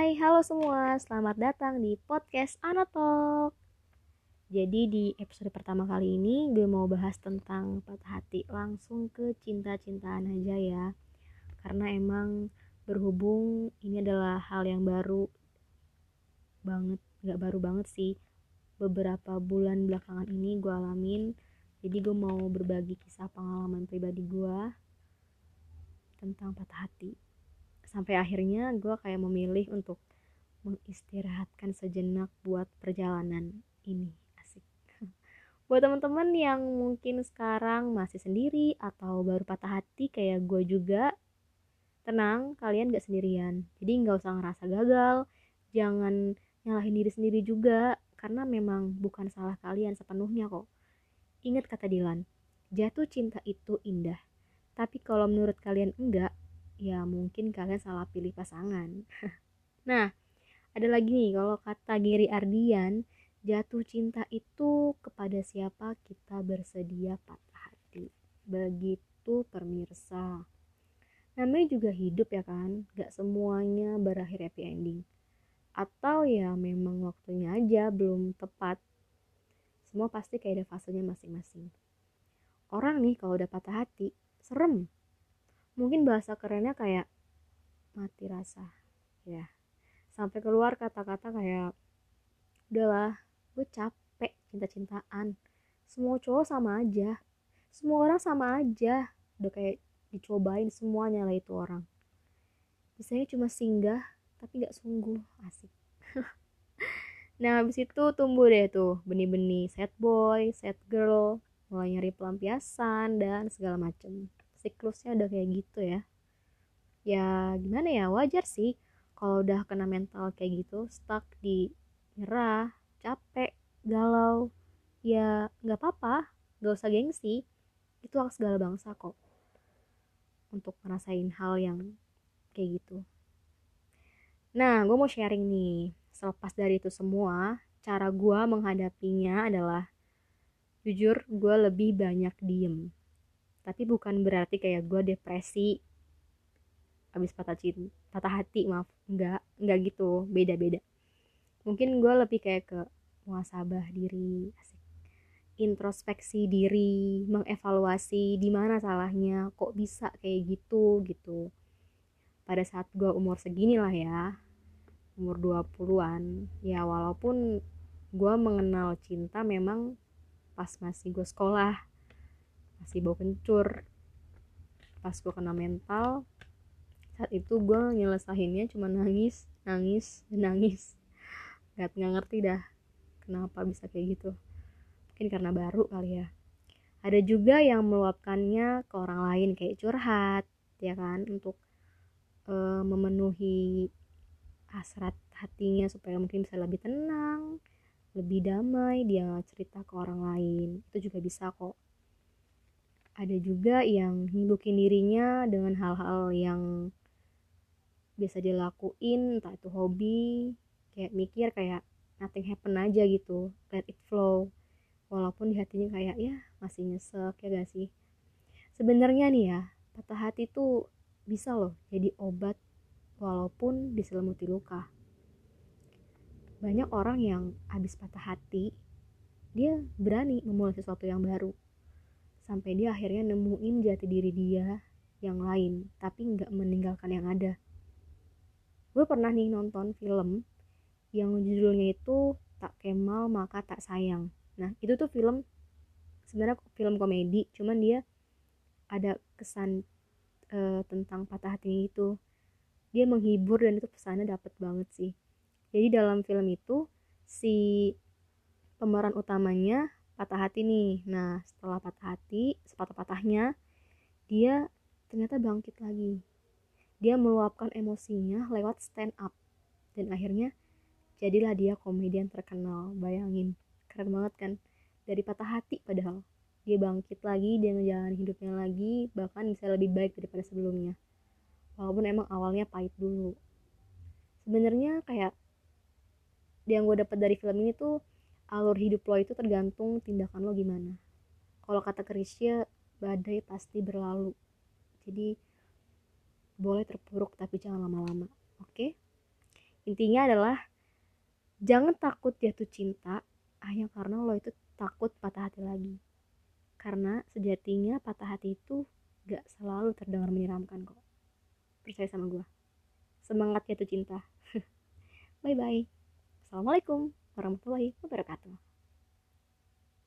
Hai, halo semua. Selamat datang di podcast Anotok. Jadi di episode pertama kali ini gue mau bahas tentang patah hati langsung ke cinta-cintaan aja ya. Karena emang berhubung ini adalah hal yang baru banget, gak baru banget sih. Beberapa bulan belakangan ini gue alamin. Jadi gue mau berbagi kisah pengalaman pribadi gue tentang patah hati sampai akhirnya gue kayak memilih untuk mengistirahatkan sejenak buat perjalanan ini. Asik. Buat teman-teman yang mungkin sekarang masih sendiri atau baru patah hati kayak gue juga tenang kalian gak sendirian. Jadi nggak usah ngerasa gagal. Jangan nyalahin diri sendiri juga karena memang bukan salah kalian sepenuhnya kok. Ingat kata Dilan jatuh cinta itu indah. Tapi kalau menurut kalian enggak ya mungkin kalian salah pilih pasangan. nah, ada lagi nih kalau kata Giri Ardian, jatuh cinta itu kepada siapa kita bersedia patah hati. Begitu pemirsa. Namanya juga hidup ya kan, gak semuanya berakhir happy ending. Atau ya memang waktunya aja belum tepat. Semua pasti kayak ada fasenya masing-masing. Orang nih kalau udah patah hati, serem mungkin bahasa kerennya kayak mati rasa. Ya. Sampai keluar kata-kata kayak udahlah gue capek cinta-cintaan. Semua cowok sama aja. Semua orang sama aja. Udah kayak dicobain semuanya lah itu orang. Biasanya cuma singgah tapi gak sungguh. Asik. Nah habis itu tumbuh deh tuh benih-benih. Sad boy sad girl. Mulai nyari pelampiasan dan segala macem siklusnya udah kayak gitu ya. Ya gimana ya? Wajar sih kalau udah kena mental kayak gitu stuck di nyerah capek galau ya nggak apa-apa gak usah gengsi. Itu hak segala bangsa kok untuk ngerasain hal yang kayak gitu. Nah gue mau sharing nih. Selepas dari itu semua cara gue menghadapinya adalah jujur gue lebih banyak diem tapi bukan berarti kayak gue depresi. Habis patah cinta patah hati maaf. Nggak nggak gitu. Beda beda mungkin gue lebih kayak ke muasabah diri asik. Introspeksi diri mengevaluasi di mana salahnya kok bisa kayak gitu gitu. Pada saat gue umur segini lah ya umur 20-an ya walaupun gue mengenal cinta memang pas masih gue sekolah masih bau kencur. Pas gue kena mental saat itu gue nyelesainnya cuma nangis nangis nangis. Nggak nggak ngerti dah kenapa bisa kayak gitu. Mungkin karena baru kali ya. Ada juga yang meluapkannya ke orang lain kayak curhat ya kan untuk uh, memenuhi hasrat hatinya supaya mungkin bisa lebih tenang lebih damai dia cerita ke orang lain. Itu juga bisa kok ada juga yang nyibukin dirinya dengan hal-hal yang biasa dilakuin entah itu hobi kayak mikir kayak nothing happen aja gitu let it flow. Walaupun di hatinya kayak ya masih nyesek ya gak sih? Sebenarnya nih ya patah hati tuh bisa loh jadi obat walaupun diselimuti luka. Banyak orang yang habis patah hati dia berani memulai sesuatu yang baru sampai dia akhirnya nemuin jati diri dia yang lain tapi nggak meninggalkan yang ada. Gue pernah nih nonton film yang judulnya itu tak kemal maka tak sayang. Nah itu tuh film sebenarnya film komedi cuman dia ada kesan uh, tentang patah hati itu. Dia menghibur dan itu pesannya dapet banget sih. Jadi dalam film itu si pemeran utamanya patah hati nih. Nah setelah patah hati sepatah-patahnya dia ternyata bangkit lagi. Dia meluapkan emosinya lewat stand up. Dan akhirnya jadilah dia komedian terkenal. Bayangin keren banget kan? Dari patah hati padahal. Dia bangkit lagi dia menjalani hidupnya lagi bahkan bisa lebih baik daripada sebelumnya. Walaupun emang awalnya pahit dulu. Sebenarnya kayak yang gue dapat dari film ini tuh alur hidup lo itu tergantung tindakan lo gimana. Kalau kata Krisya badai pasti berlalu. Jadi boleh terpuruk tapi jangan lama-lama oke? Okay? intinya adalah jangan takut jatuh cinta hanya karena lo itu takut patah hati lagi. Karena sejatinya patah hati itu gak selalu terdengar menyeramkan kok. Percaya sama gue semangat jatuh cinta. Bye bye assalamualaikum warahmatullahi wabarakatuh